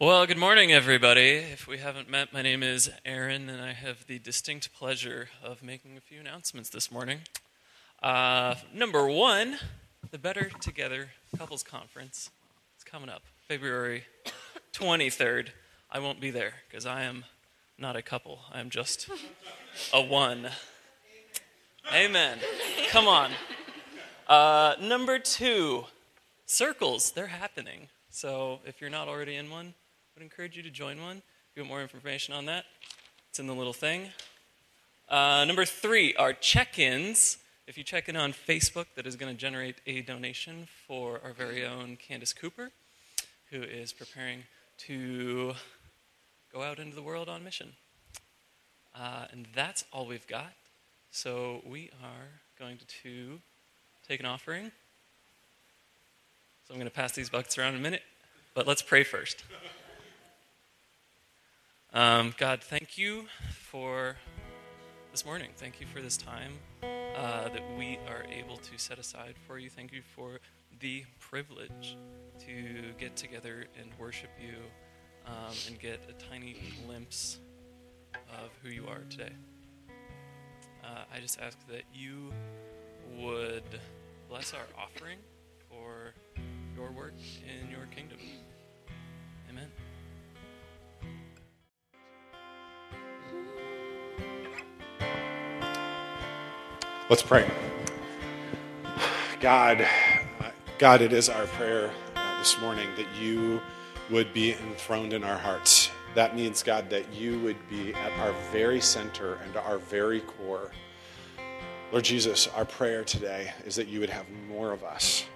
Well, good morning, everybody. If we haven't met, my name is Aaron, and I have the distinct pleasure of making a few announcements this morning. Uh, number one, the Better Together Couples Conference is coming up February 23rd. I won't be there because I am not a couple, I am just a one. Amen. Come on. Uh, number two, circles, they're happening. So if you're not already in one, would encourage you to join one. If you want more information on that, it's in the little thing. Uh, number three are check ins. If you check in on Facebook, that is going to generate a donation for our very own Candace Cooper, who is preparing to go out into the world on mission. Uh, and that's all we've got. So we are going to take an offering. So I'm going to pass these buckets around in a minute, but let's pray first. Um, God, thank you for this morning. Thank you for this time uh, that we are able to set aside for you. Thank you for the privilege to get together and worship you um, and get a tiny glimpse of who you are today. Uh, I just ask that you would bless our offering for your work in your kingdom. Amen. Let's pray. God, God, it is our prayer uh, this morning that you would be enthroned in our hearts. That means, God, that you would be at our very center and our very core. Lord Jesus, our prayer today is that you would have more of us,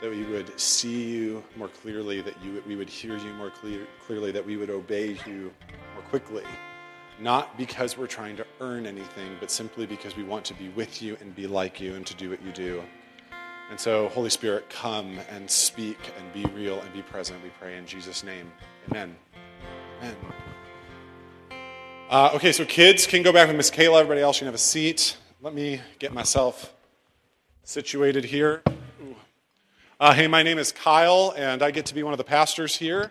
that we would see you more clearly, that you, we would hear you more clear, clearly, that we would obey you more quickly not because we're trying to earn anything, but simply because we want to be with you and be like you and to do what you do. And so, Holy Spirit, come and speak and be real and be present, we pray in Jesus' name. Amen. Amen. Uh, okay, so kids can go back with Miss Kayla. Everybody else you can have a seat. Let me get myself situated here. Uh, hey, my name is Kyle, and I get to be one of the pastors here.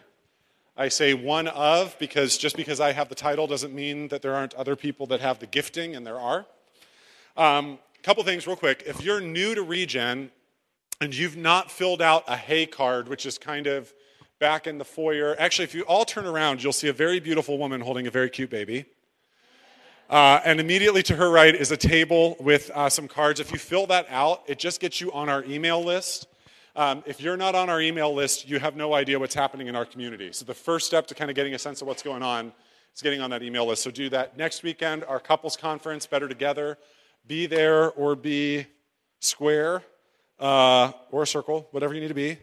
I say one of because just because I have the title doesn't mean that there aren't other people that have the gifting, and there are. A um, couple things, real quick. If you're new to Regen and you've not filled out a Hey card, which is kind of back in the foyer, actually, if you all turn around, you'll see a very beautiful woman holding a very cute baby. Uh, and immediately to her right is a table with uh, some cards. If you fill that out, it just gets you on our email list. Um, if you're not on our email list, you have no idea what's happening in our community. So the first step to kind of getting a sense of what's going on is getting on that email list. So do that next weekend. Our couples conference, Better Together. Be there or be square uh, or a circle, whatever you need to be.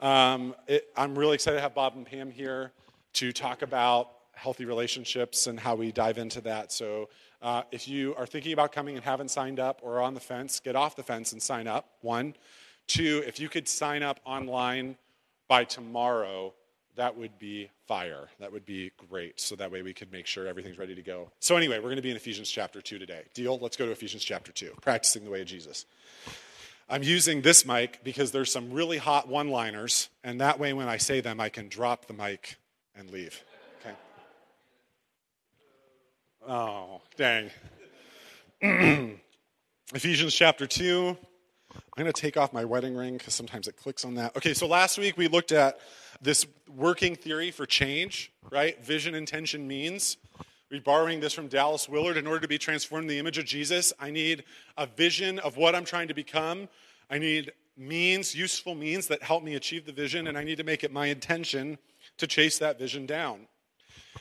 Um, it, I'm really excited to have Bob and Pam here to talk about healthy relationships and how we dive into that. So uh, if you are thinking about coming and haven't signed up or on the fence, get off the fence and sign up. One. Two, if you could sign up online by tomorrow, that would be fire. That would be great. So that way we could make sure everything's ready to go. So, anyway, we're going to be in Ephesians chapter 2 today. Deal? Let's go to Ephesians chapter 2, practicing the way of Jesus. I'm using this mic because there's some really hot one liners, and that way when I say them, I can drop the mic and leave. Okay? Oh, dang. Ephesians chapter 2. I'm going to take off my wedding ring because sometimes it clicks on that. Okay, so last week we looked at this working theory for change, right? Vision, intention, means. We're borrowing this from Dallas Willard. In order to be transformed in the image of Jesus, I need a vision of what I'm trying to become. I need means, useful means that help me achieve the vision, and I need to make it my intention to chase that vision down.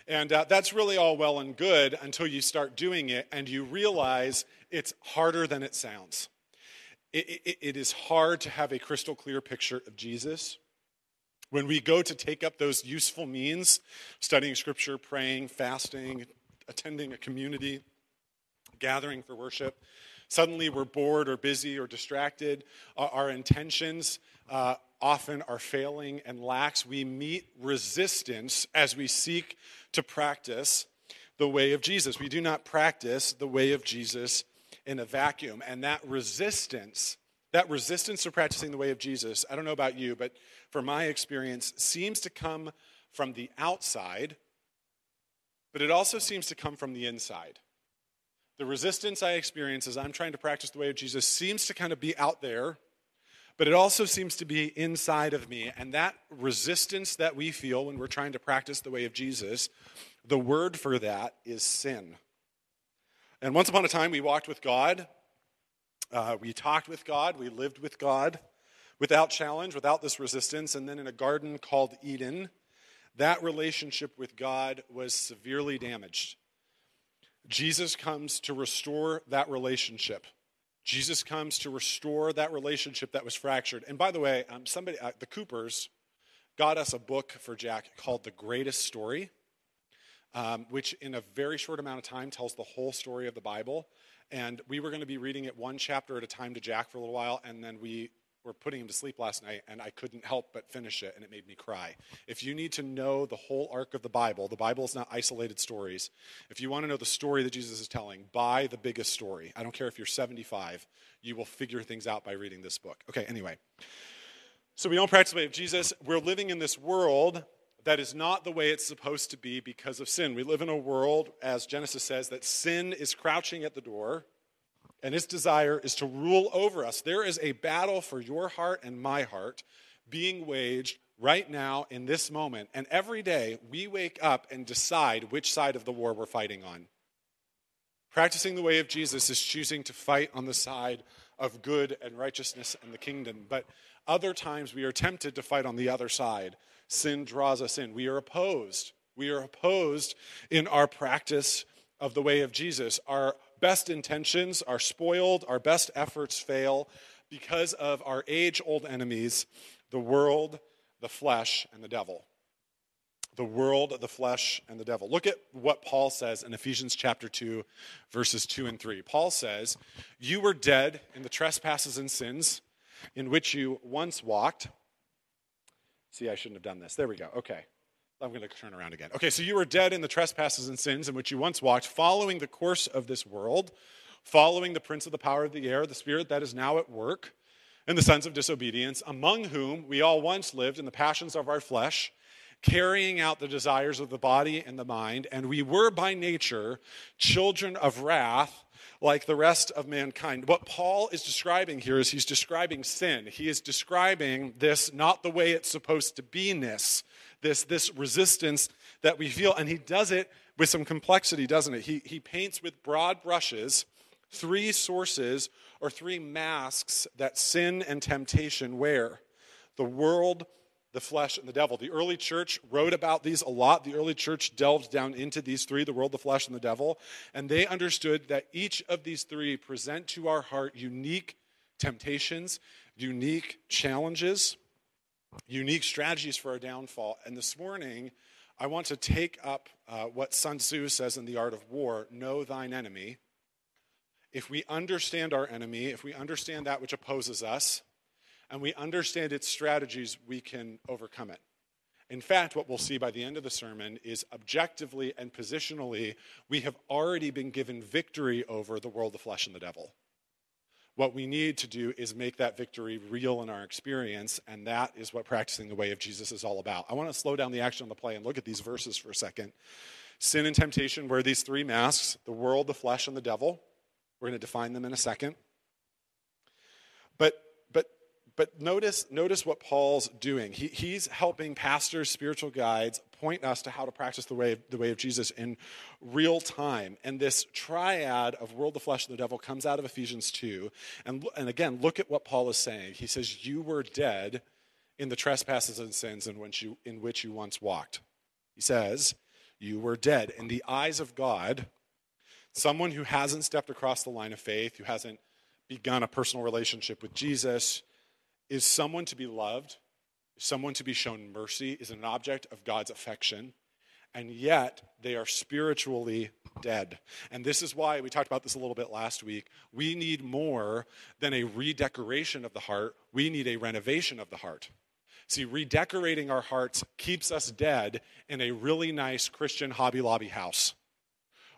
And uh, that's really all well and good until you start doing it and you realize it's harder than it sounds it, it, it is hard to have a crystal clear picture of Jesus. When we go to take up those useful means, studying scripture, praying, fasting, attending a community, gathering for worship, suddenly we're bored or busy or distracted. Our intentions uh, often are failing and lax. We meet resistance as we seek to practice the way of Jesus. We do not practice the way of Jesus in a vacuum. And that resistance, that resistance to practicing the way of Jesus, I don't know about you, but from my experience, seems to come from the outside, but it also seems to come from the inside. The resistance I experience as I'm trying to practice the way of Jesus seems to kind of be out there, but it also seems to be inside of me. And that resistance that we feel when we're trying to practice the way of Jesus, the word for that is sin. And once upon a time, we walked with God. Uh, we talked with God. We lived with God without challenge, without this resistance. And then in a garden called Eden, that relationship with God was severely damaged. Jesus comes to restore that relationship. Jesus comes to restore that relationship that was fractured. And by the way, um, somebody, uh, the Coopers, got us a book for Jack called The Greatest Story, um, which in a very short amount of time tells the whole story of the Bible. And we were going to be reading it one chapter at a time to Jack for a little while, and then we were putting him to sleep last night, and I couldn't help but finish it, and it made me cry. If you need to know the whole arc of the Bible, the Bible is not isolated stories. If you want to know the story that Jesus is telling, buy the biggest story. I don't care if you're 75, you will figure things out by reading this book. Okay, anyway. So we don't way of Jesus. We're living in this world that is not the way it's supposed to be because of sin. We live in a world, as Genesis says, that sin is crouching at the door and its desire is to rule over us. There is a battle for your heart and my heart being waged right now in this moment. And every day we wake up and decide which side of the war we're fighting on. Practicing the way of Jesus is choosing to fight on the side of good and righteousness and the kingdom. But other times we are tempted to fight on the other side. Sin draws us in. We are opposed. We are opposed in our practice of the way of Jesus. Our best intentions are spoiled, our best efforts fail because of our age old enemies, the world, the flesh, and the devil. The world, the flesh, and the devil. Look at what Paul says in Ephesians chapter 2, verses 2 and 3. Paul says, You were dead in the trespasses and sins in which you once walked. See, I shouldn't have done this. There we go. Okay. I'm going to turn around again. Okay, so you were dead in the trespasses and sins in which you once walked, following the course of this world, following the prince of the power of the air, the spirit that is now at work, and the sons of disobedience, among whom we all once lived in the passions of our flesh, carrying out the desires of the body and the mind, and we were by nature children of wrath like the rest of mankind. What Paul is describing here is he's describing sin. He is describing this not the way it's supposed to be ness, this, this resistance that we feel. And he does it with some complexity, doesn't it? He, he paints with broad brushes three sources or three masks that sin and temptation wear the world, the flesh, and the devil. The early church wrote about these a lot. The early church delved down into these three the world, the flesh, and the devil. And they understood that each of these three present to our heart unique temptations, unique challenges unique strategies for our downfall. And this morning, I want to take up uh, what Sun Tzu says in The Art of War know thine enemy. If we understand our enemy, if we understand that which opposes us, and we understand its strategies, we can overcome it. In fact, what we'll see by the end of the sermon is objectively and positionally, we have already been given victory over the world, the flesh, and the devil. What we need to do is make that victory real in our experience, and that is what practicing the way of Jesus is all about. I want to slow down the action on the play and look at these verses for a second. Sin and temptation wear these three masks the world, the flesh, and the devil. We're going to define them in a second. But but notice, notice what Paul's doing. He, he's helping pastors, spiritual guides, point us to how to practice the way, the way of Jesus in real time. And this triad of world, the flesh, and the devil comes out of Ephesians 2. And, and again, look at what Paul is saying. He says, You were dead in the trespasses and sins in which you, in which you once walked. He says, You were dead. In the eyes of God, someone who hasn't stepped across the line of faith, who hasn't begun a personal relationship with Jesus, is someone to be loved, someone to be shown mercy, is an object of God's affection, and yet they are spiritually dead. And this is why we talked about this a little bit last week. We need more than a redecoration of the heart, we need a renovation of the heart. See, redecorating our hearts keeps us dead in a really nice Christian Hobby Lobby house.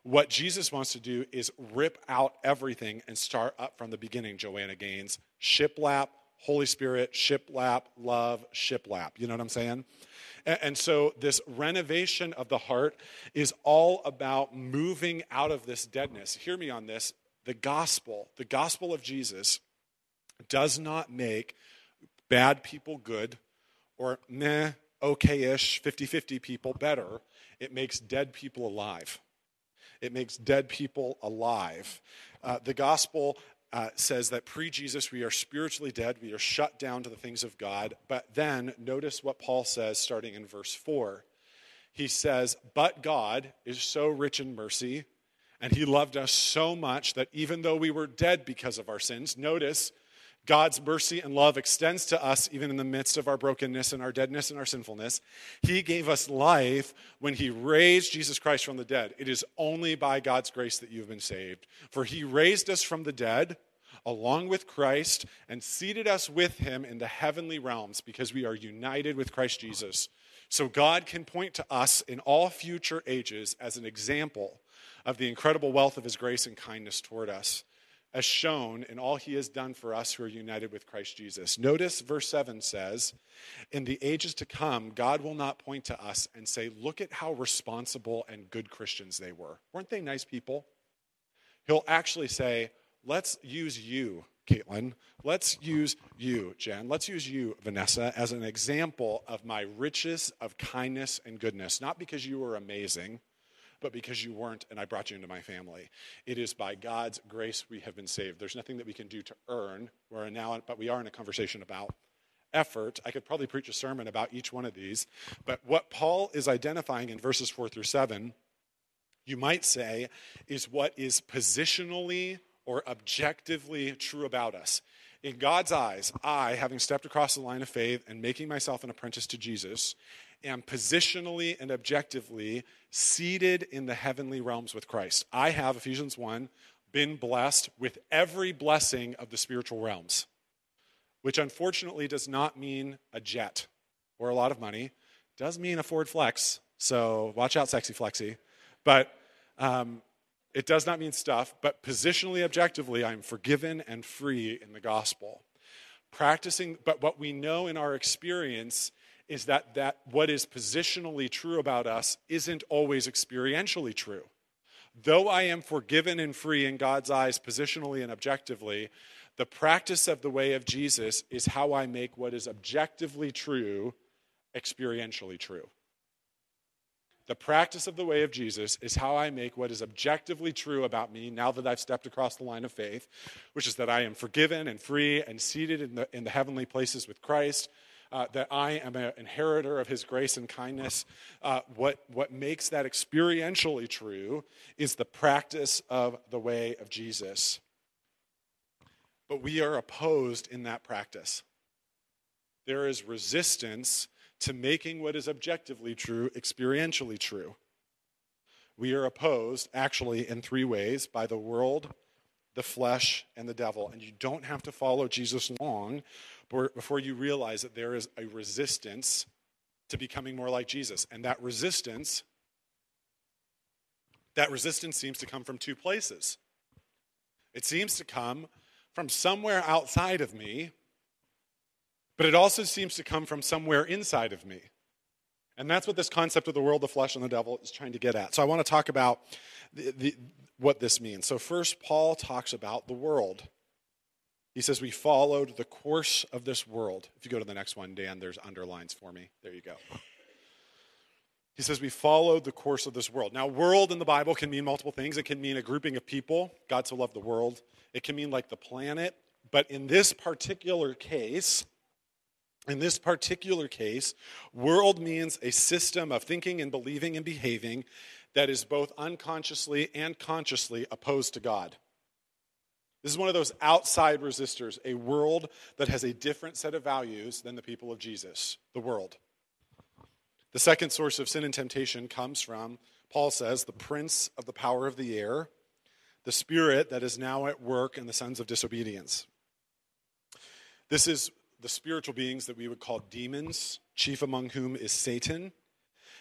What Jesus wants to do is rip out everything and start up from the beginning, Joanna Gaines. Shiplap, Holy Spirit, shiplap, love, shiplap. You know what I'm saying? And, so this renovation of the heart is all about moving out of this deadness. Hear me on this. The gospel, the gospel of Jesus, does not make bad people good or meh, okay ish, 50 50 people better. It makes dead people alive. It makes dead people alive. Uh, the gospel uh, says that pre Jesus, we are spiritually dead. We are shut down to the things of God. But then notice what Paul says starting in verse 4. He says, But God is so rich in mercy, and he loved us so much that even though we were dead because of our sins, notice God's mercy and love extends to us even in the midst of our brokenness and our deadness and our sinfulness. He gave us life when He raised Jesus Christ from the dead. It is only by God's grace that you've been saved. For He raised us from the dead along with Christ and seated us with Him in the heavenly realms because we are united with Christ Jesus. So God can point to us in all future ages as an example of the incredible wealth of His grace and kindness toward us as shown in all he has done for us who are united with Christ Jesus. Notice verse 7 says, In the ages to come, God will not point to us and say, Look at how responsible and good Christians they were. Weren't they nice people? He'll actually say, Let's use you, Caitlin. Let's use you, Jen. Let's use you, Vanessa, as an example of my riches of kindness and goodness. Not because you were amazing but because you weren't and I brought you into my family. It is by God's grace we have been saved. There's nothing that we can do to earn. We're now, but we are in a conversation about effort. I could probably preach a sermon about each one of these. But what Paul is identifying in verses 4 through 7, you might say, is what is positionally or objectively true about us. In God's eyes, I, having stepped across the line of faith and making myself an apprentice to Jesus, am positionally and objectively seated in the heavenly realms with Christ. I have, Ephesians 1, been blessed with every blessing of the spiritual realms, which unfortunately does not mean a jet or a lot of money. It does mean a Ford Flex, so watch out, sexy flexy. But um, it does not mean stuff, but positionally, objectively, I'm forgiven and free in the gospel. Practicing, but what we know in our experience is that, that what is positionally true about us isn't always experientially true. Though I am forgiven and free in God's eyes, positionally and objectively, the practice of the way of Jesus is how I make what is objectively true experientially true. The practice of the way of Jesus is how I make what is objectively true about me now that I've stepped across the line of faith, which is that I am forgiven and free and seated in the, in the heavenly places with Christ, uh, that I am an inheritor of his grace and kindness. Uh, what, what makes that experientially true is the practice of the way of Jesus. But we are opposed in that practice. There is resistance to making what is objectively true experientially true. We are opposed, actually, in three ways by the world, the flesh, and the devil. And you don't have to follow Jesus long before you realize that there is a resistance to becoming more like Jesus. And that resistance, that resistance seems to come from two places. It seems to come from somewhere outside of me, but it also seems to come from somewhere inside of me. And that's what this concept of the world, the flesh, and the devil is trying to get at. So I want to talk about the, the, what this means. So, first, Paul talks about the world. He says, We followed the course of this world. If you go to the next one, Dan, there's underlines for me. There you go. He says, We followed the course of this world. Now, world in the Bible can mean multiple things. It can mean a grouping of people. God so loved the world. It can mean like the planet. But in this particular case, in this particular case, world means a system of thinking and believing and behaving that is both unconsciously and consciously opposed to God. This is one of those outside resistors, a world that has a different set of values than the people of Jesus, the world. The second source of sin and temptation comes from, Paul says, the prince of the power of the air, the spirit that is now at work in the sons of disobedience. This is the spiritual beings that we would call demons, chief among whom is Satan.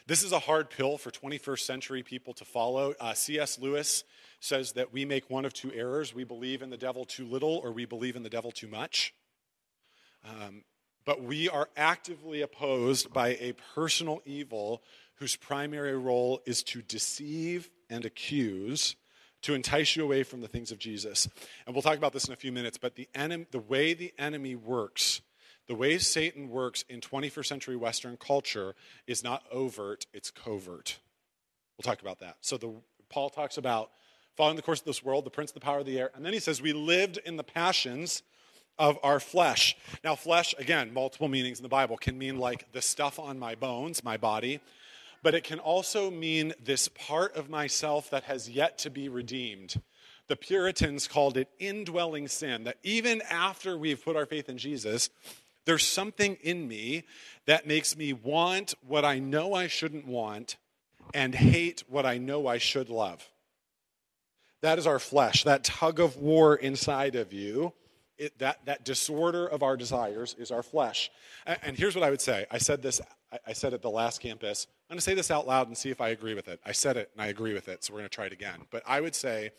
This is a hard pill for 21st century people to follow. Uh, C.S. Lewis says that we make one of two errors. We believe in the devil too little or we believe in the devil too much. Um, but we are actively opposed by a personal evil whose primary role is to deceive and accuse, to entice you away from the things of Jesus. And we'll talk about this in a few minutes, but the, enemy, the way the enemy works, the way Satan works in 21st century Western culture is not overt, it's covert. We'll talk about that. So the, Paul talks about following the course of this world, the prince of the power of the air, and then he says, We lived in the passions of our flesh. Now, flesh, again, multiple meanings in the Bible, can mean like the stuff on my bones, my body, but it can also mean this part of myself that has yet to be redeemed. The Puritans called it indwelling sin, that even after we've put our faith in Jesus, there's something in me that makes me want what I know I shouldn't want and hate what I know I should love. That is our flesh, that tug of war inside of you it, that, that disorder of our desires is our flesh. And, and here's what I would say I said this, I, I said at the last campus. I'm going to say this out loud and see if I agree with it. I said it and I agree with it, so we're going to try it again. But I would say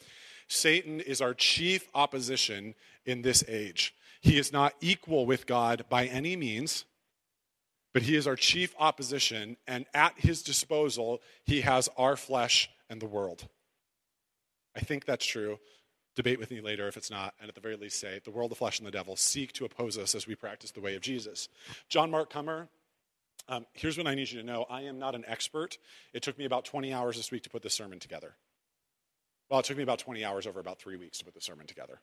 Satan is our chief opposition in this age. He is not equal with God by any means, but he is our chief opposition, and at his disposal, he has our flesh and the world. I think that's true. Debate with me later if it's not, and at the very least say, the world, the flesh, and the devil seek to oppose us as we practice the way of Jesus. John Mark Comer, um, here's what I need you to know I am not an expert. It took me about 20 hours this week to put this sermon together. Well, it took me about 20 hours over about three weeks to put the sermon together.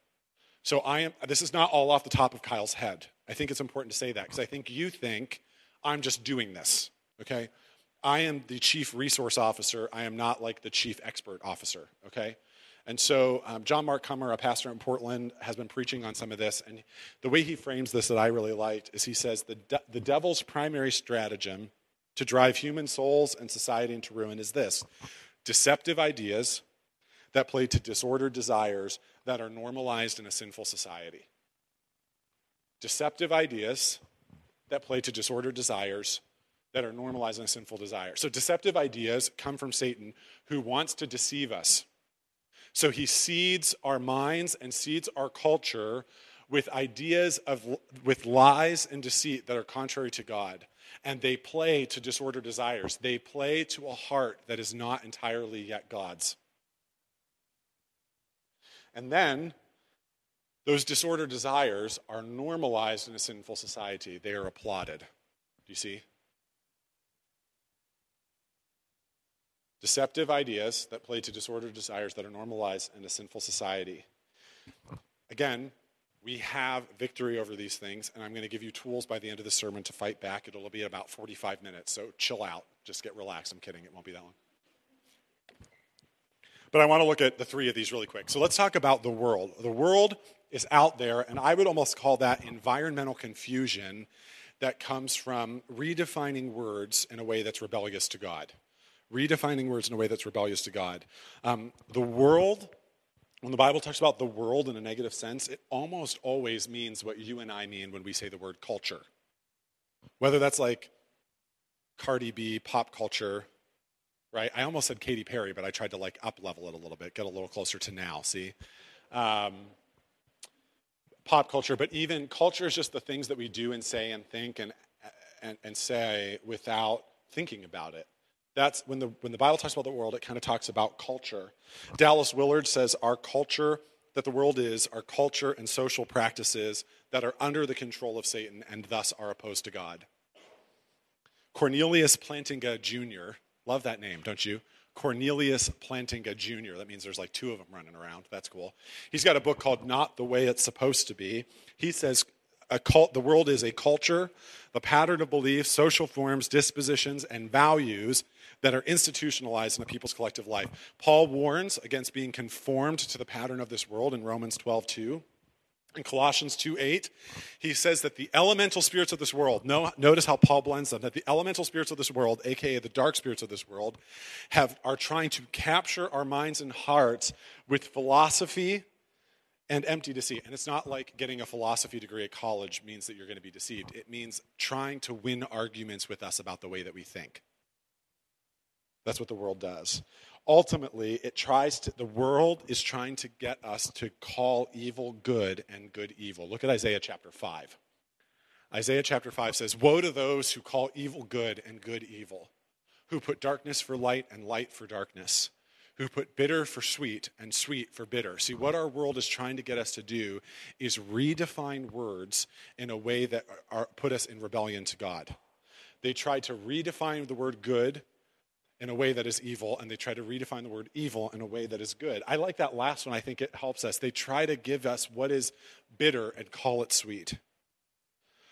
So I am, this is not all off the top of Kyle's head. I think it's important to say that because I think you think I'm just doing this, okay? I am the chief resource officer. I am not like the chief expert officer, okay? And so, um, John Mark Comer, a pastor in Portland, has been preaching on some of this. And the way he frames this that I really liked is he says the, de- the devil's primary stratagem to drive human souls and society into ruin is this deceptive ideas that play to disordered desires that are normalized in a sinful society. Deceptive ideas that play to disordered desires that are normalized in a sinful desire. So, deceptive ideas come from Satan who wants to deceive us so he seeds our minds and seeds our culture with ideas of with lies and deceit that are contrary to God. And they play to disordered desires. They play to a heart that is not entirely yet God's. And then those disordered desires are normalized in a sinful society. They are applauded. Do you see? Deceptive ideas that play to disordered desires that are normalized in a sinful society. Again, we have victory over these things, and I'm going to give you tools by the end of the sermon to fight back. It'll be about 45 minutes, so chill out. Just get relaxed. I'm kidding, it won't be that long. But I want to look at the three of these really quick. So let's talk about the world. The world is out there, and I would almost call that environmental confusion that comes from redefining words in a way that's rebellious to God redefining words in a way that's rebellious to God. Um, the world, when the Bible talks about the world in a negative sense, it almost always means what you and I mean when we say the word culture. Whether that's like Cardi B, pop culture, right? I almost said Katy Perry, but I tried to like up level it a little bit, get a little closer to now, see? Um, pop culture, but even culture is just the things that we do and say and think and, and, and say without thinking about it. That's when the, when the Bible talks about the world, it kind of talks about culture. Dallas Willard says our culture, that the world is, our culture and social practices that are under the control of Satan and thus are opposed to God. Cornelius Plantinga Jr., love that name, don't you? Cornelius Plantinga Jr. That means there's like two of them running around. That's cool. He's got a book called Not the Way It's Supposed to Be. He says a cult, the world is a culture, a pattern of beliefs, social forms, dispositions, and values that are institutionalized in a people's collective life. Paul warns against being conformed to the pattern of this world in Romans 12 2. In Colossians 2 8, he says that the elemental spirits of this world, no, notice how Paul blends them, that the elemental spirits of this world, aka the dark spirits of this world, have, are trying to capture our minds and hearts with philosophy and empty deceit. And it's not like getting a philosophy degree at college means that you're going to be deceived. It means trying to win arguments with us about the way that we think. That's what the world does. Ultimately, it tries to, the world is trying to get us to call evil good and good evil. Look at Isaiah chapter 5. Isaiah chapter 5 says, Woe to those who call evil good and good evil, who put darkness for light and light for darkness, who put bitter for sweet and sweet for bitter. See, what our world is trying to get us to do is redefine words in a way that are, put us in rebellion to God. They try to redefine the word good in a way that is evil, and they try to redefine the word evil in a way that is good. I like that last one. I think it helps us. They try to give us what is bitter and call it sweet.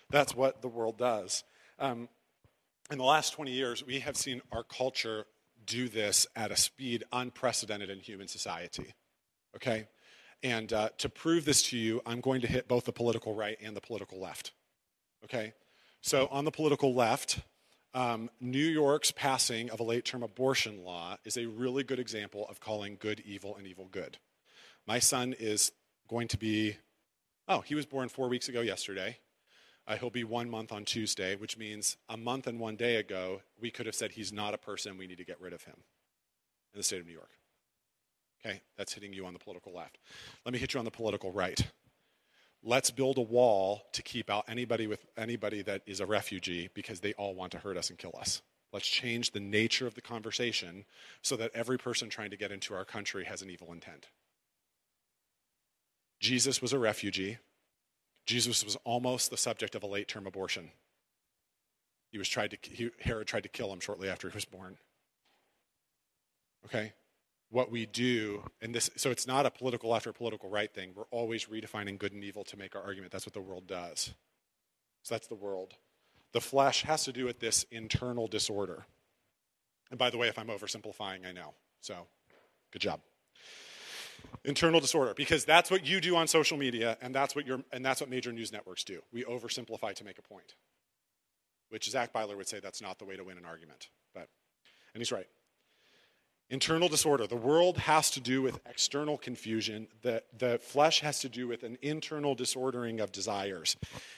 That's what the world does. Um, in the last 20 years, we have seen our culture do this at a speed unprecedented in human society. Okay? And uh, to prove this to you, I'm going to hit both the political right and the political left. Okay? So, on the political left, um, New York's passing of a late term abortion law is a really good example of calling good evil and evil good. My son is going to be, oh, he was born four weeks ago yesterday. Uh, he'll be one month on Tuesday, which means a month and one day ago, we could have said he's not a person, we need to get rid of him in the state of New York. Okay, that's hitting you on the political left. Let me hit you on the political right. Let's build a wall to keep out anybody with anybody that is a refugee because they all want to hurt us and kill us. Let's change the nature of the conversation so that every person trying to get into our country has an evil intent. Jesus was a refugee. Jesus was almost the subject of a late term abortion. He was tried to, he, Herod tried to kill him shortly after he was born. Okay? What we do, and this, so it's not a political left or political right thing. We're always redefining good and evil to make our argument. That's what the world does. So that's the world. The flesh has to do with this internal disorder. And by the way, if I'm oversimplifying, I know. So, good job internal disorder because that's what you do on social media and that's what your and that's what major news networks do we oversimplify to make a point which zach byler would say that's not the way to win an argument but and he's right internal disorder the world has to do with external confusion the, the flesh has to do with an internal disordering of desires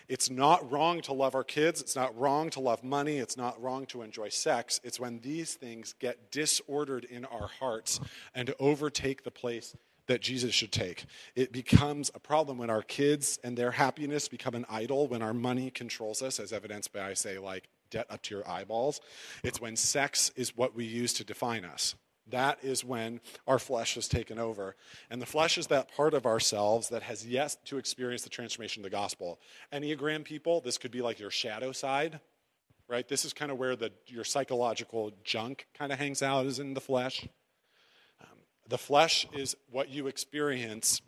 it's not wrong to love our kids it's not wrong to love money it's not wrong to enjoy sex it's when these things get disordered in our hearts and overtake the place that Jesus should take. It becomes a problem when our kids and their happiness become an idol, when our money controls us, as evidenced by, I say, like debt up to your eyeballs. It's when sex is what we use to define us. That is when our flesh is taken over. And the flesh is that part of ourselves that has yet to experience the transformation of the gospel. Enneagram people, this could be like your shadow side, right? This is kind of where the, your psychological junk kind of hangs out, is in the flesh. Um, the flesh is what you experience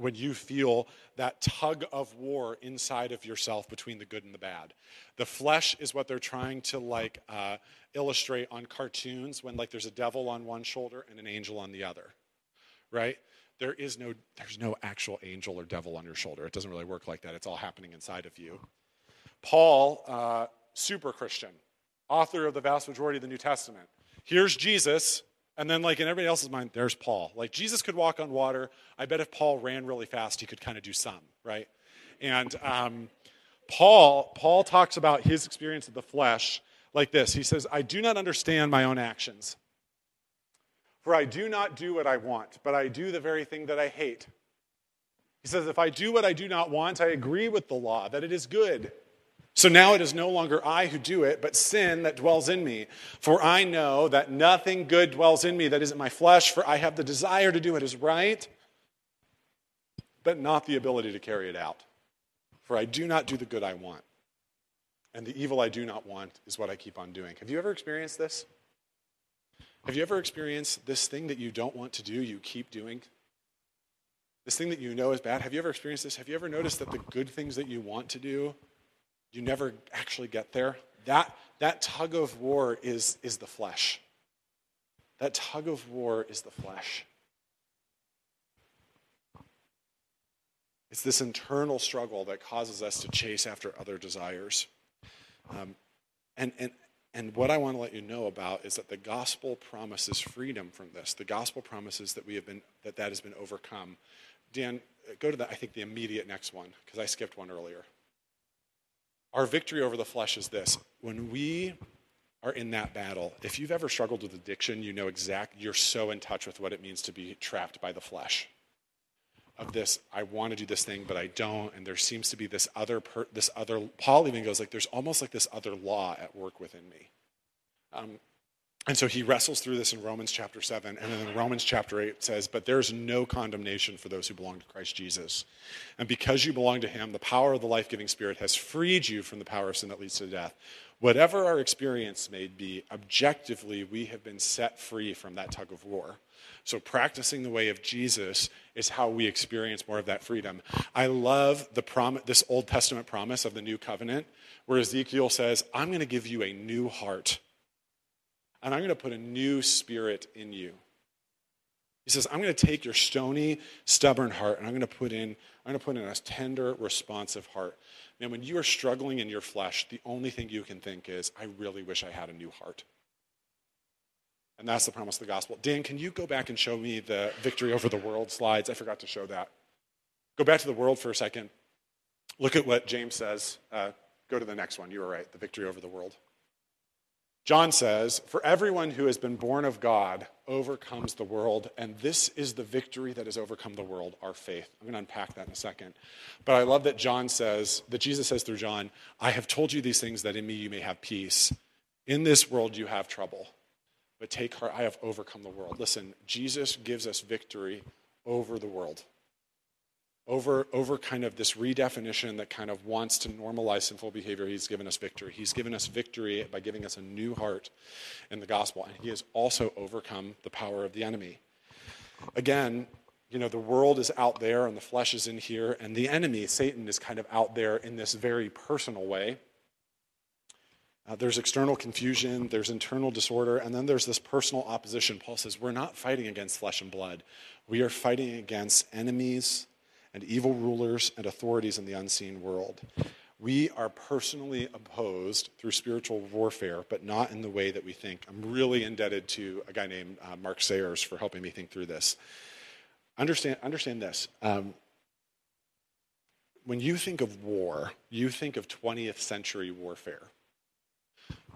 when you feel that tug of war inside of yourself between the good and the bad. The flesh is what they're trying to like uh, illustrate on cartoons when like there's a devil on one shoulder and an angel on the other, right? There is no there's no actual angel or devil on your shoulder. It doesn't really work like that. It's all happening inside of you. Paul, uh, super Christian, author of the vast majority of the New Testament. Here's Jesus and then, like in everybody else's mind, there's Paul. Like Jesus could walk on water. I bet if Paul ran really fast, he could kind of do some, right? And um, Paul, Paul talks about his experience of the flesh like this. He says, "I do not understand my own actions, for I do not do what I want, but I do the very thing that I hate." He says, "If I do what I do not want, I agree with the law that it is good." So now it is no longer I who do it, but sin that dwells in me. For I know that nothing good dwells in me that isn't my flesh, for I have the desire to do what is right, but not the ability to carry it out. For I do not do the good I want, and the evil I do not want is what I keep on doing. Have you ever experienced this? Have you ever experienced this thing that you don't want to do, you keep doing? This thing that you know is bad? Have you ever experienced this? Have you ever noticed that the good things that you want to do, you never actually get there. That, that tug of war is, is the flesh. That tug of war is the flesh. It's this internal struggle that causes us to chase after other desires. Um, and, and, and what I want to let you know about is that the gospel promises freedom from this. The gospel promises that we have been that that has been overcome. Dan, go to the I think the immediate next one because I skipped one earlier. Our victory over the flesh is this when we are in that battle, if you've ever struggled with addiction, you know exact, you're so in touch with what it means to be trapped by the flesh. of this i want to do this thing but i don't and there seems to be this other per, this other paul even goes like there's almost like this other law at work within me um, and so he wrestles through this in romans chapter 7 and then in romans chapter 8 says but there's no condemnation for those who belong to christ jesus. And because you belong to him the power of the life-giving spirit has freed you from the power of sin that leads to death. Whatever our experience may be objectively we have been set free from that tug of war. So, practicing the way of Jesus is how we experience more of that freedom. I love the prom- this Old Testament promise of the new covenant, where Ezekiel says, I'm going to give you a new heart, and I'm going to put a new spirit in you. He says, I'm going to take your stony, stubborn heart, and I'm going to put in, I'm going to put in a tender, responsive heart. Now, when you are struggling in your flesh, the only thing you can think is, I really wish I had a new heart. And that's the promise of the gospel. Dan, can you go back and show me the victory over the world slides? I forgot to show that. Go back to the world for a second. Look at what James says. Uh, go to the next one. You were right, the victory over the world. John says, For everyone who has been born of God overcomes the world, and this is the victory that has overcome the world, our faith. I'm going to unpack that in a second. But I love that John says, that Jesus says through John, I have told you these things that in me you may have peace. In this world you have trouble but take heart, I have overcome the world. Listen, Jesus gives us victory over the world. Over, over kind of this redefinition that kind of wants to normalize sinful behavior, he's given us victory. He's given us victory by giving us a new heart in the gospel, and he has also overcome the power of the enemy. Again, you know, the world is out there and the flesh is in here, and the enemy, Satan, is kind of out there in this very personal way. Uh, there's external confusion, there's internal disorder, and then there's this personal opposition. Paul says, We're not fighting against flesh and blood. We are fighting against enemies and evil rulers and authorities in the unseen world. We are personally opposed through spiritual warfare, but not in the way that we think. I'm really indebted to a guy named uh, Mark Sayers for helping me think through this. Understand, understand this. Um, when you think of war, you think of 20th century warfare.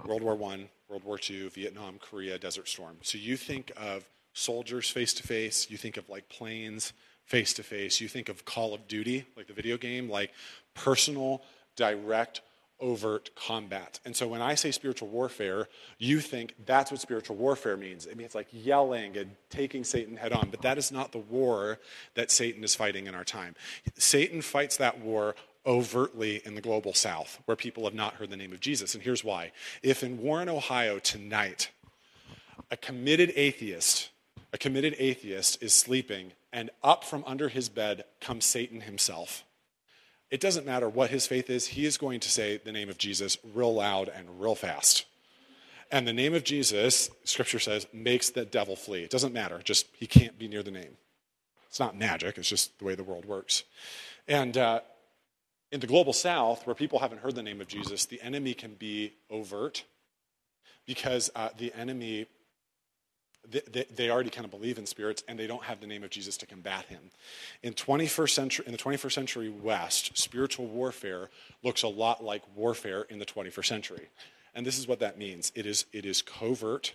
World War I, World War II, Vietnam, Korea, Desert Storm. So you think of soldiers face to face, you think of like planes face to face, you think of Call of Duty, like the video game, like personal, direct, overt combat. And so when I say spiritual warfare, you think that's what spiritual warfare means. It means like yelling and taking Satan head on. But that is not the war that Satan is fighting in our time. Satan fights that war overtly in the global south where people have not heard the name of Jesus. And here's why. If in Warren, Ohio tonight, a committed atheist, a committed atheist is sleeping and up from under his bed comes Satan himself. It doesn't matter what his faith is, he is going to say the name of Jesus real loud and real fast. And the name of Jesus, scripture says, makes the devil flee. It doesn't matter, just he can't be near the name. It's not magic, it's just the way the world works. And uh, in the global south, where people haven't heard the name of Jesus, the enemy can be overt because uh, the enemy, they, they, already kind of believe in spirits and they don't have the name of Jesus to combat him. In, 21st century, in the 21st century West, spiritual warfare looks a lot like warfare in the 21st century. And this is what that means it is, it is covert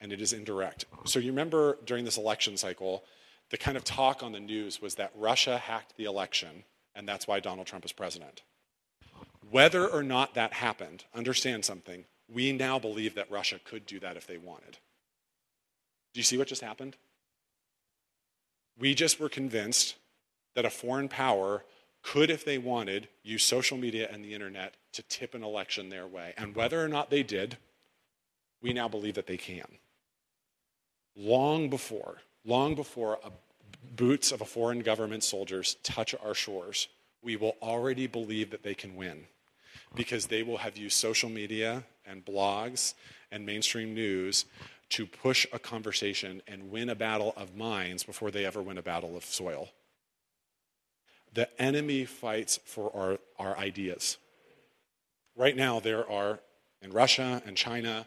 and it is indirect. So you remember during this election cycle, the kind of talk on the news was that Russia hacked the election and that's why Donald Trump is president. Whether or not that happened, understand something. We now believe that Russia could do that if they wanted. Do you see what just happened? We just were convinced that a foreign power could, if they wanted, use social media and the internet to tip an election their way. And whether or not they did, we now believe that they can. Long before, long before a boots of a foreign government soldiers touch our shores, we will already believe that they can win because they will have used social media and blogs and mainstream news to push a conversation and win a battle of minds before they ever win a battle of soil. The enemy fights for our, our ideas. Right now, there are in Russia and China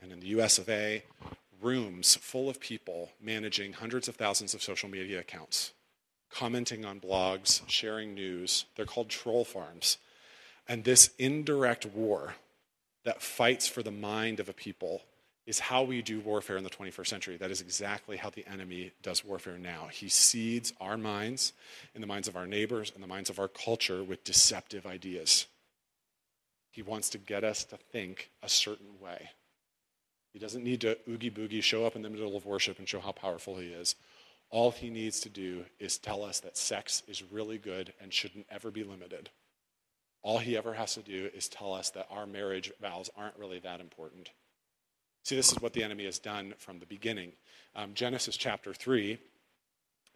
and in the US of A rooms full of people managing hundreds of thousands of social media accounts, commenting on blogs, sharing news. They're called troll farms. And this indirect war that fights for the mind of a people is how we do warfare in the 21st century. That is exactly how the enemy does warfare now. He seeds our minds, in the minds of our neighbors, in the minds of our culture, with deceptive ideas. He wants to get us to think a certain way. He doesn't need to oogie boogie show up in the middle of worship and show how powerful he is. All he needs to do is tell us that sex is really good and shouldn't ever be limited. All he ever has to do is tell us that our marriage vows aren't really that important. See, this is what the enemy has done from the beginning. Um, Genesis chapter 3.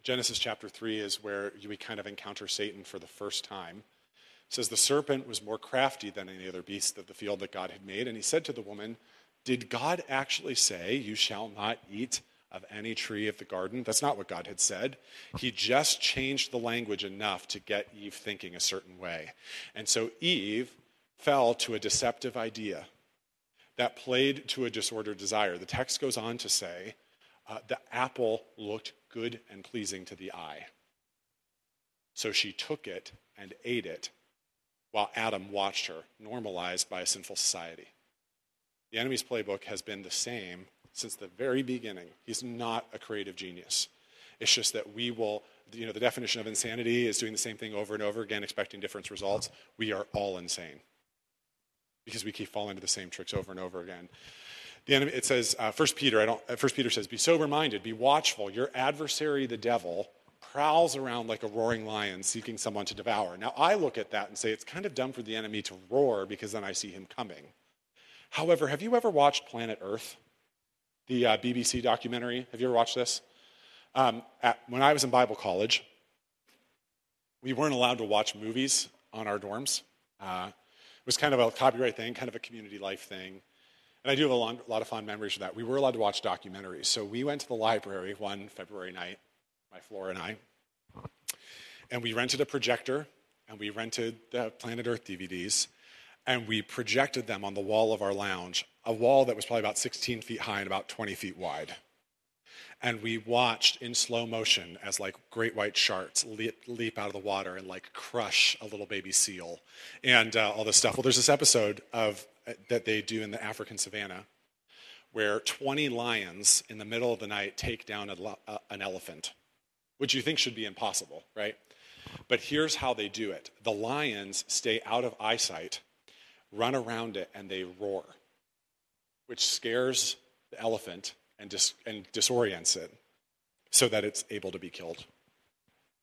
Genesis chapter 3 is where we kind of encounter Satan for the first time. It says, The serpent was more crafty than any other beast of the field that God had made. And he said to the woman, Did God actually say, You shall not eat of any tree of the garden? That's not what God had said. He just changed the language enough to get Eve thinking a certain way. And so Eve fell to a deceptive idea that played to a disordered desire. The text goes on to say uh, the apple looked good and pleasing to the eye. So she took it and ate it while Adam watched her, normalized by a sinful society. The enemy's playbook has been the same since the very beginning. He's not a creative genius. It's just that we will, you know, the definition of insanity is doing the same thing over and over again, expecting different results. We are all insane because we keep falling into the same tricks over and over again. The enemy, it says, uh, First Peter, I don't, uh, First Peter says, be sober-minded, be watchful. Your adversary, the devil, prowls around like a roaring lion seeking someone to devour. Now, I look at that and say it's kind of dumb for the enemy to roar because then I see him coming. However, have you ever watched Planet Earth, the uh, BBC documentary? Have you ever watched this? Um, at, when I was in Bible college, we weren't allowed to watch movies on our dorms. Uh, was kind of a copyright thing, kind of a community life thing. And I do have a lot, a lot of fond memories of that. We were allowed to watch documentaries. So we went to the library one February night, my floor and I, and we rented a projector and we rented the Planet Earth DVDs and we projected them on the wall of our lounge, a wall that was probably about 16 feet high and about 20 feet wide and we watched in slow motion as like great white sharks leap, leap out of the water and like crush a little baby seal and uh, all this stuff. Well there's this episode of uh, that they do in the african savannah where 20 lions in the middle of the night take down a, uh, an elephant which you think should be impossible right? But here's how they do it. The lions stay out of eyesight run around it and they roar which scares the elephant and, dis- and disorients it so that it's able to be killed.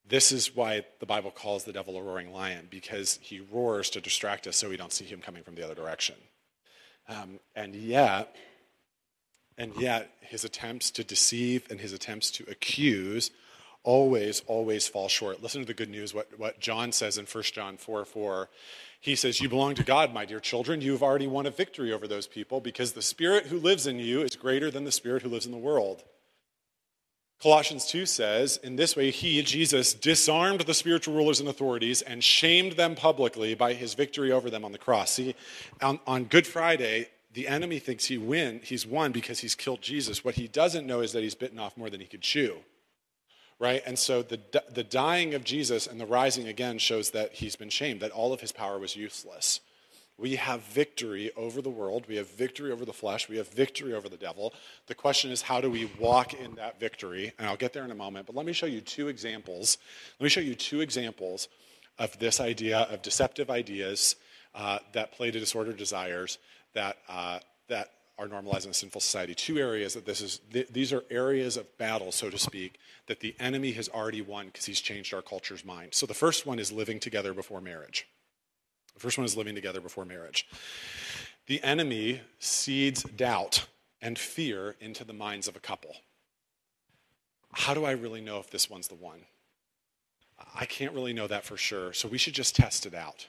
This is why the Bible calls the devil a roaring lion, because he roars to distract us so we don't see him coming from the other direction. Um, and yet, and yet, his attempts to deceive and his attempts to accuse always, always fall short. Listen to the good news, what, what John says in 1 John 4 4. He says, You belong to God, my dear children. You have already won a victory over those people because the Spirit who lives in you is greater than the Spirit who lives in the world. Colossians 2 says, In this way, he, Jesus, disarmed the spiritual rulers and authorities and shamed them publicly by his victory over them on the cross. See, on, on Good Friday, the enemy thinks he win, he's won because he's killed Jesus. What he doesn't know is that he's bitten off more than he could chew right? And so the, the dying of Jesus and the rising again shows that he's been shamed, that all of his power was useless. We have victory over the world. We have victory over the flesh. We have victory over the devil. The question is, how do we walk in that victory? And I'll get there in a moment, but let me show you two examples. Let me show you two examples of this idea of deceptive ideas uh, that play to disordered desires that, uh, that are normalized in a sinful society. Two areas that this is, th- these are areas of battle, so to speak, that the enemy has already won because he's changed our culture's mind. So the first one is living together before marriage. The first one is living together before marriage. The enemy seeds doubt and fear into the minds of a couple. How do I really know if this one's the one? I can't really know that for sure. So we should just test it out.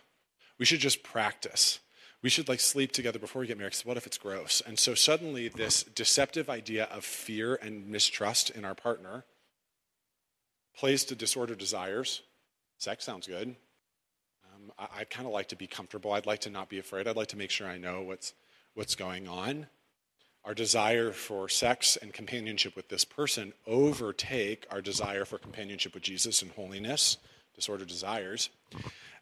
We should just practice we should like sleep together before we get married because what if it's gross? And so suddenly this deceptive idea of fear and mistrust in our partner plays to disorder desires. Sex sounds good. Um, I, would kind of like to be comfortable. I'd like to not be afraid. I'd like to make sure i know what's what's going on. Our desire for sex and companionship with this person overtake our desire for companionship with jesus and holiness disorder desires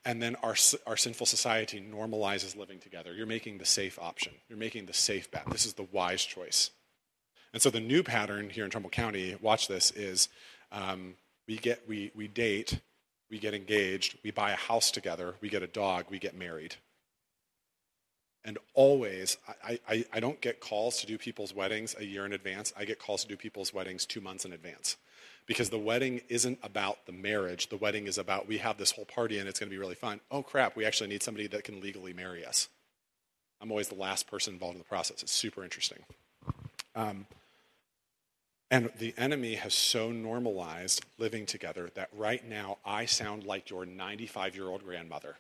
And then our, our sinful society normalizes living together. You're making the safe option. You're making the safe bet. This is the wise choice. And so the new pattern here in Trumbull County, watch this, is um, we, get, we, we date, we get engaged, we buy a house together, we get a dog, we get married. And always, I, I, I don't get calls to do people's weddings a year in advance. I get calls to do people's weddings two months in advance. Because the wedding isn't about the marriage. The wedding is about we have this whole party and it's going to be really fun. Oh, crap, we actually need somebody that can legally marry us. I'm always the last person involved in the process. It's super interesting. Um, and the enemy has so normalized living together that right now I sound like your 95 year old grandmother.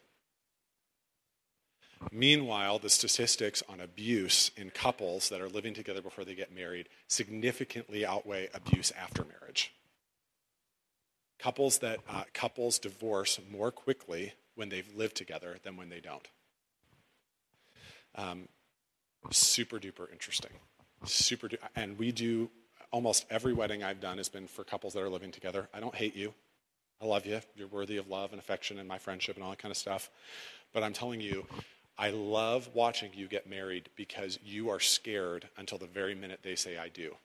Meanwhile, the statistics on abuse in couples that are living together before they get married significantly outweigh abuse after marriage. Couples that uh, couples divorce more quickly when they've lived together than when they don't. Um, super duper interesting. Super, du- and we do almost every wedding I've done has been for couples that are living together. I don't hate you. I love you. You're worthy of love and affection and my friendship and all that kind of stuff. But I'm telling you, I love watching you get married because you are scared until the very minute they say I do.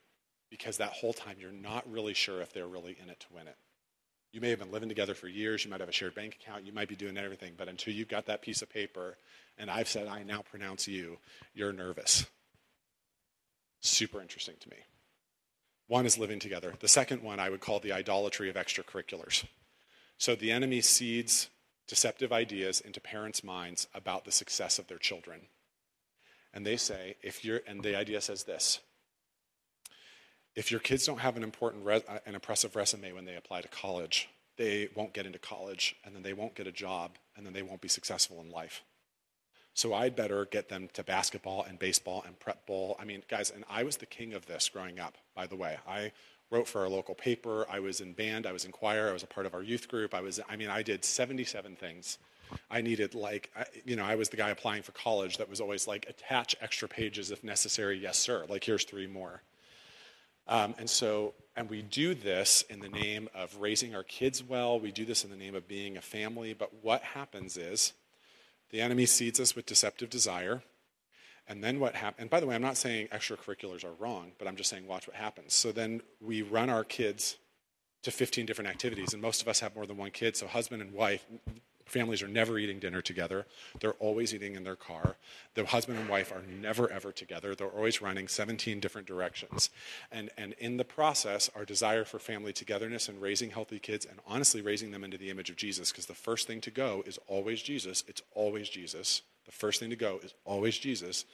Because that whole time you're not really sure if they're really in it to win it. You may have been living together for years, you might have a shared bank account, you might be doing everything, but until you've got that piece of paper and I've said I now pronounce you, you're nervous. Super interesting to me. One is living together. The second one I would call the idolatry of extracurriculars. So the enemy seeds deceptive ideas into parents' minds about the success of their children. And they say, if you're, and the idea says this if your kids don't have an important, res, uh, an impressive resume when they apply to college, they won't get into college, and then they won't get a job, and then they won't be successful in life. So I'd better get them to basketball and baseball and prep bowl. I mean, guys, and I was the king of this growing up, by the way. I wrote for our local paper. I was in band. I was in choir. I was a part of our youth group. I was, I mean, I did 77 things. I needed, like, you know, I was the guy applying for college that was always like, attach extra pages if necessary. Yes, sir. Like, here's three more. Um, and so, and we do this in the name of raising our kids well. We do this in the name of being a family. But what happens is, the enemy seeds us with deceptive desire. And then what happens, and by the way, I'm not saying extracurriculars are wrong, but I'm just saying watch what happens. So then we run our kids to 15 different activities, and most of us have more than one kid, so husband and wife, Families are never eating dinner together. They're always eating in their car. The husband and wife are never, ever together. They're always running 17 different directions. And, and in the process, our desire for family togetherness and raising healthy kids and honestly raising them into the image of Jesus, because the first thing to go is always Jesus. It's always Jesus. The first thing to go is always Jesus.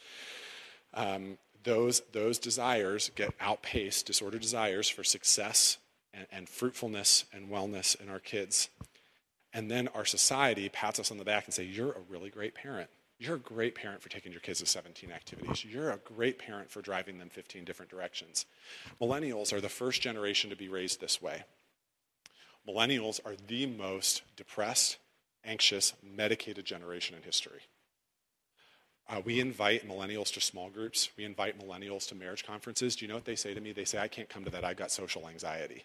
Um, those, those desires get outpaced, disordered desires for success and, and fruitfulness and wellness in our kids. And then our society pats us on the back and say, You're a really great parent. You're a great parent for taking your kids to 17 activities. You're a great parent for driving them 15 different directions. Millennials are the first generation to be raised this way. Millennials are the most depressed, anxious, medicated generation in history. Uh, we invite millennials to small groups. We invite millennials to marriage conferences. Do you know what they say to me? They say, I can't come to that. I've got social anxiety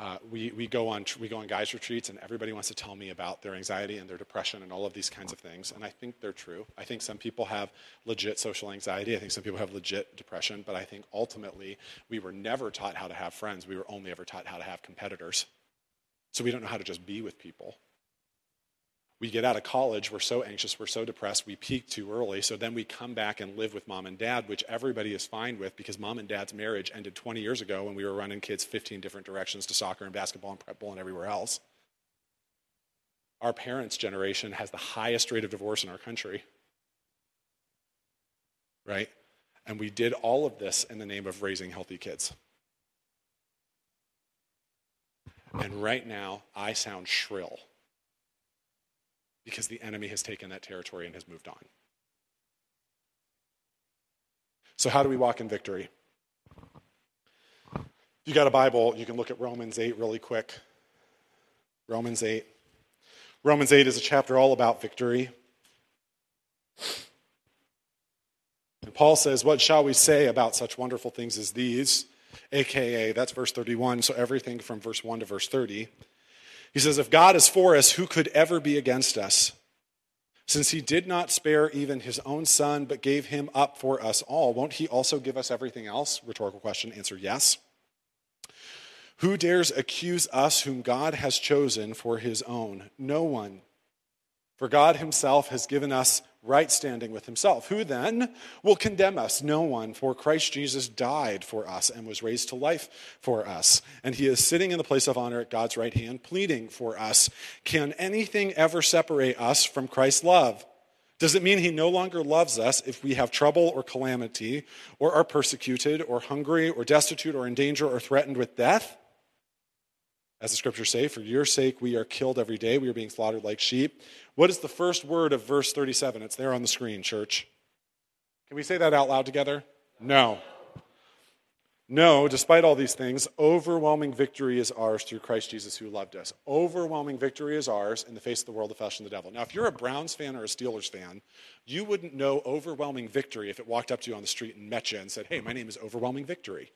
uh, we, we, go on, we go on guys' retreats, and everybody wants to tell me about their anxiety and their depression and all of these kinds of things. And I think they're true. I think some people have legit social anxiety. I think some people have legit depression. But I think ultimately, we were never taught how to have friends. We were only ever taught how to have competitors. So we don't know how to just be with people we get out of college, we're so anxious, we're so depressed, we peak too early. So then we come back and live with mom and dad, which everybody is fine with because mom and dad's marriage ended 20 years ago when we were running kids 15 different directions to soccer and basketball and prep bowl and everywhere else. Our parents' generation has the highest rate of divorce in our country. Right? And we did all of this in the name of raising healthy kids. And right now, I sound shrill because the enemy has taken that territory and has moved on. So, how do we walk in victory? If you got a Bible, you can look at Romans 8 really quick. Romans 8. Romans 8 is a chapter all about victory. And Paul says, What shall we say about such wonderful things as these? AKA, that's verse 31, so everything from verse 1 to verse 30. He says, If God is for us, who could ever be against us? Since he did not spare even his own son, but gave him up for us all, won't he also give us everything else? Rhetorical question. Answer yes. Who dares accuse us whom God has chosen for his own? No one. For God himself has given us right standing with himself. Who then will condemn us? No one, for Christ Jesus died for us and was raised to life for us. And he is sitting in the place of honor at God's right hand, pleading for us. Can anything ever separate us from Christ's love? Does it mean he no longer loves us if we have trouble or calamity, or are persecuted, or hungry, or destitute, or in danger, or threatened with death? As the scriptures say, for your sake we are killed every day. We are being slaughtered like sheep. What is the first word of verse 37? It's there on the screen, church. Can we say that out loud together? No. No, despite all these things, overwhelming victory is ours through Christ Jesus who loved us. Overwhelming victory is ours in the face of the world, the flesh, and the devil. Now, if you're a Browns fan or a Steelers fan, you wouldn't know overwhelming victory if it walked up to you on the street and met you and said, Hey, my name is Overwhelming Victory.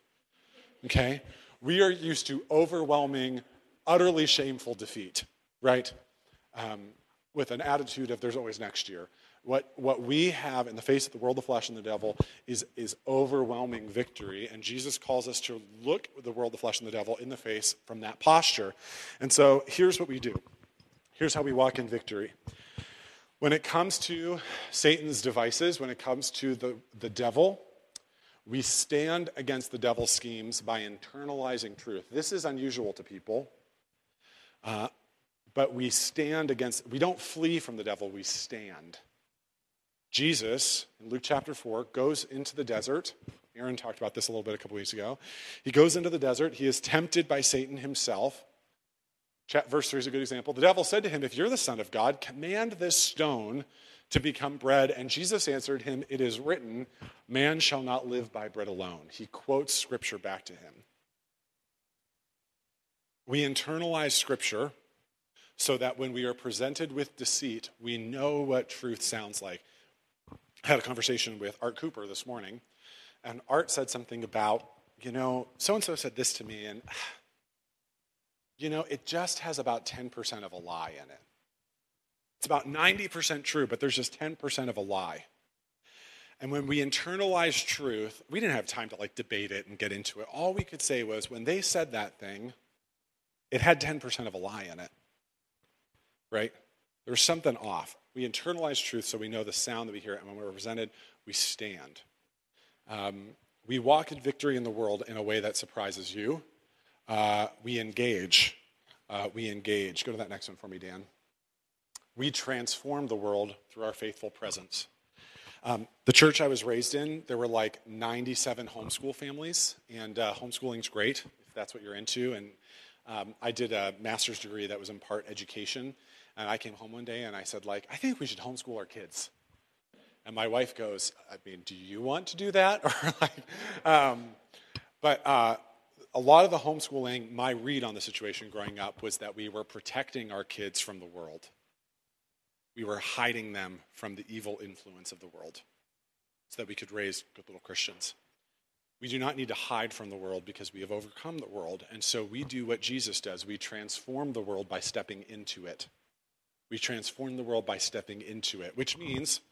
Okay? We are used to overwhelming utterly shameful defeat, right? Um, with an attitude of there's always next year. What, what we have in the face of the world, the flesh, and the devil is, is overwhelming victory. And Jesus calls us to look the world, the flesh, and the devil in the face from that posture. And so here's what we do here's how we walk in victory. When it comes to Satan's devices, when it comes to the, the devil, we stand against the devil's schemes by internalizing truth. This is unusual to people. Uh, but we stand against, we don't flee from the devil, we stand. Jesus, in Luke chapter 4, goes into the desert. Aaron talked about this a little bit a couple weeks ago. He goes into the desert. He is tempted by Satan himself. Verse 3 is a good example. The devil said to him, If you're the Son of God, command this stone to become bread. And Jesus answered him, It is written, Man shall not live by bread alone. He quotes scripture back to him. We internalize Scripture so that when we are presented with deceit, we know what truth sounds like. I had a conversation with Art Cooper this morning, and Art said something about, you know, so and so said this to me, and, you know, it just has about 10% of a lie in it. It's about 90% true, but there's just 10% of a lie. And when we internalize truth, we didn't have time to like debate it and get into it. All we could say was when they said that thing, it had 10% of a lie in it, right? There was something off. We internalize truth so we know the sound that we hear, and when we're presented, we stand. Um, we walk in victory in the world in a way that surprises you. Uh, we engage. Uh, we engage. Go to that next one for me, Dan. We transform the world through our faithful presence. Um, the church I was raised in, there were like 97 homeschool families, and uh, homeschooling's great if that's what you're into. And um, I did a master's degree that was in part education, and I came home one day and I said, like, I think we should homeschool our kids. And my wife goes, I mean, do you want to do that? or like, um, but uh, a lot of the homeschooling, my read on the situation growing up was that we were protecting our kids from the world. We were hiding them from the evil influence of the world so that we could raise good little Christians. We do not need to hide from the world because we have overcome the world. And so we do what Jesus does we transform the world by stepping into it. We transform the world by stepping into it, which means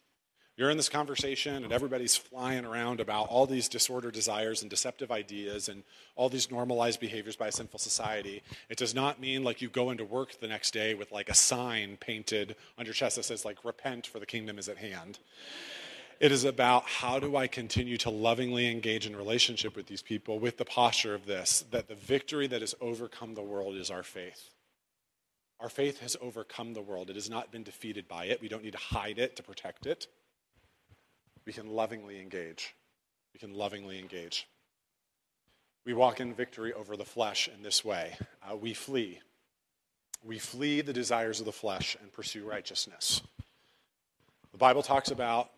you're in this conversation and everybody's flying around about all these disordered desires and deceptive ideas and all these normalized behaviors by a sinful society. It does not mean like you go into work the next day with like a sign painted on your chest that says like repent for the kingdom is at hand. It is about how do I continue to lovingly engage in relationship with these people with the posture of this that the victory that has overcome the world is our faith. Our faith has overcome the world. It has not been defeated by it. We don't need to hide it to protect it. We can lovingly engage. We can lovingly engage. We walk in victory over the flesh in this way. Uh, we flee. We flee the desires of the flesh and pursue righteousness. The Bible talks about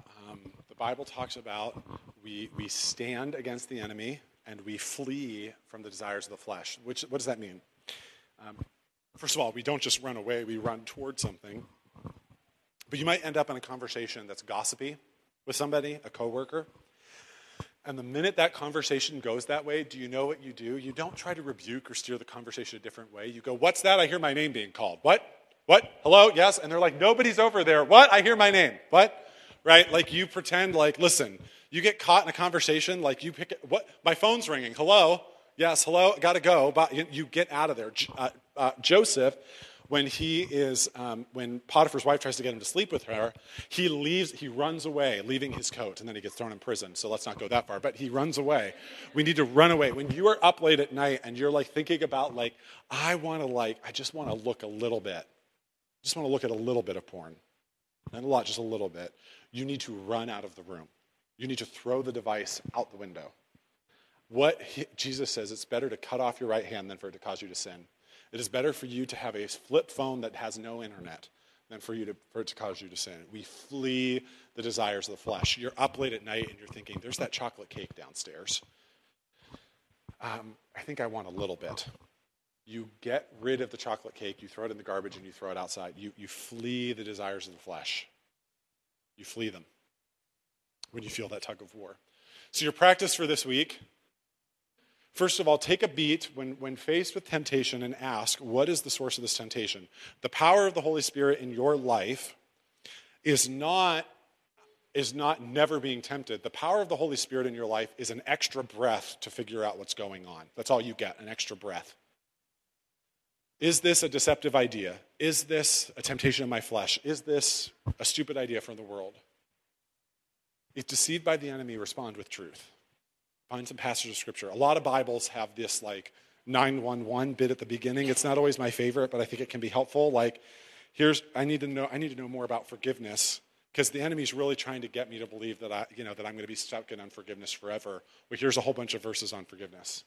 the Bible talks about we, we stand against the enemy and we flee from the desires of the flesh. Which, what does that mean? Um, first of all, we don't just run away, we run towards something. But you might end up in a conversation that's gossipy with somebody, a coworker, And the minute that conversation goes that way, do you know what you do? You don't try to rebuke or steer the conversation a different way. You go, What's that? I hear my name being called. What? What? Hello? Yes? And they're like, Nobody's over there. What? I hear my name. What? Right? Like you pretend like, listen, you get caught in a conversation, like you pick, what? My phone's ringing. Hello? Yes, hello? Gotta go. But you get out of there. Uh, uh, Joseph when he is um, when potiphar's wife tries to get him to sleep with her he leaves he runs away leaving his coat and then he gets thrown in prison so let's not go that far but he runs away we need to run away when you are up late at night and you're like thinking about like i want to like i just want to look a little bit just want to look at a little bit of porn not a lot just a little bit you need to run out of the room you need to throw the device out the window what he, jesus says it's better to cut off your right hand than for it to cause you to sin it is better for you to have a flip phone that has no internet than for, you to, for it to cause you to sin. We flee the desires of the flesh. You're up late at night and you're thinking, there's that chocolate cake downstairs. Um, I think I want a little bit. You get rid of the chocolate cake, you throw it in the garbage, and you throw it outside. You, you flee the desires of the flesh. You flee them when you feel that tug of war. So, your practice for this week First of all, take a beat when, when faced with temptation and ask, what is the source of this temptation? The power of the Holy Spirit in your life is not, is not never being tempted. The power of the Holy Spirit in your life is an extra breath to figure out what's going on. That's all you get, an extra breath. Is this a deceptive idea? Is this a temptation of my flesh? Is this a stupid idea from the world? If deceived by the enemy, respond with truth. Find some passages of scripture. A lot of Bibles have this like 911 bit at the beginning. It's not always my favorite, but I think it can be helpful. Like, here's I need to know I need to know more about forgiveness because the enemy's really trying to get me to believe that I, you know, that I'm going to be stuck in unforgiveness forever. Well, here's a whole bunch of verses on forgiveness.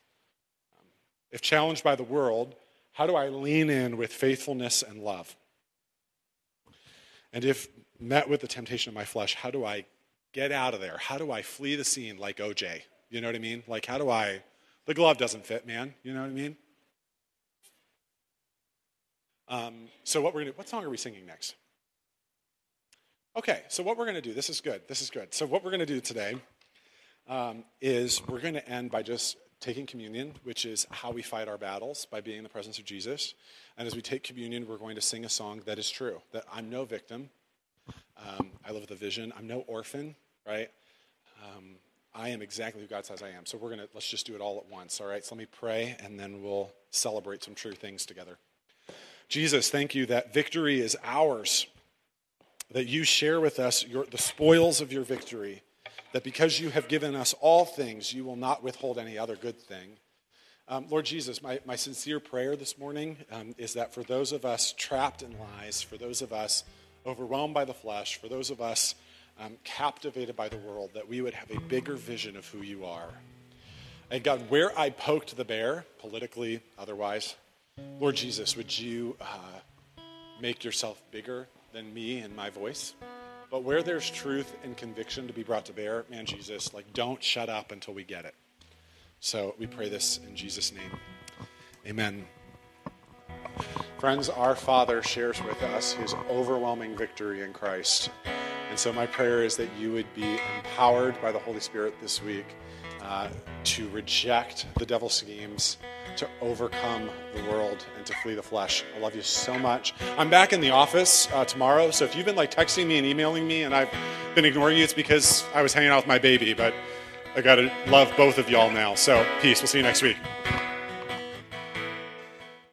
Um, if challenged by the world, how do I lean in with faithfulness and love? And if met with the temptation of my flesh, how do I get out of there? How do I flee the scene like OJ? You know what I mean? Like, how do I, the glove doesn't fit, man. You know what I mean? Um, so, what we're to, what song are we singing next? Okay, so what we're going to do, this is good. This is good. So, what we're going to do today um, is we're going to end by just taking communion, which is how we fight our battles by being in the presence of Jesus. And as we take communion, we're going to sing a song that is true that I'm no victim. Um, I live with a vision. I'm no orphan, right? Um, I am exactly who God says I am. So we're going to, let's just do it all at once, all right? So let me pray, and then we'll celebrate some true things together. Jesus, thank you that victory is ours, that you share with us your, the spoils of your victory, that because you have given us all things, you will not withhold any other good thing. Um, Lord Jesus, my, my sincere prayer this morning um, is that for those of us trapped in lies, for those of us overwhelmed by the flesh, for those of us um, captivated by the world, that we would have a bigger vision of who you are. And God, where I poked the bear, politically, otherwise, Lord Jesus, would you uh, make yourself bigger than me and my voice? But where there's truth and conviction to be brought to bear, man, Jesus, like don't shut up until we get it. So we pray this in Jesus' name. Amen. Friends, our Father shares with us his overwhelming victory in Christ. And so, my prayer is that you would be empowered by the Holy Spirit this week uh, to reject the devil's schemes, to overcome the world, and to flee the flesh. I love you so much. I'm back in the office uh, tomorrow, so if you've been like texting me and emailing me and I've been ignoring you, it's because I was hanging out with my baby, but I got to love both of y'all now. So, peace. We'll see you next week.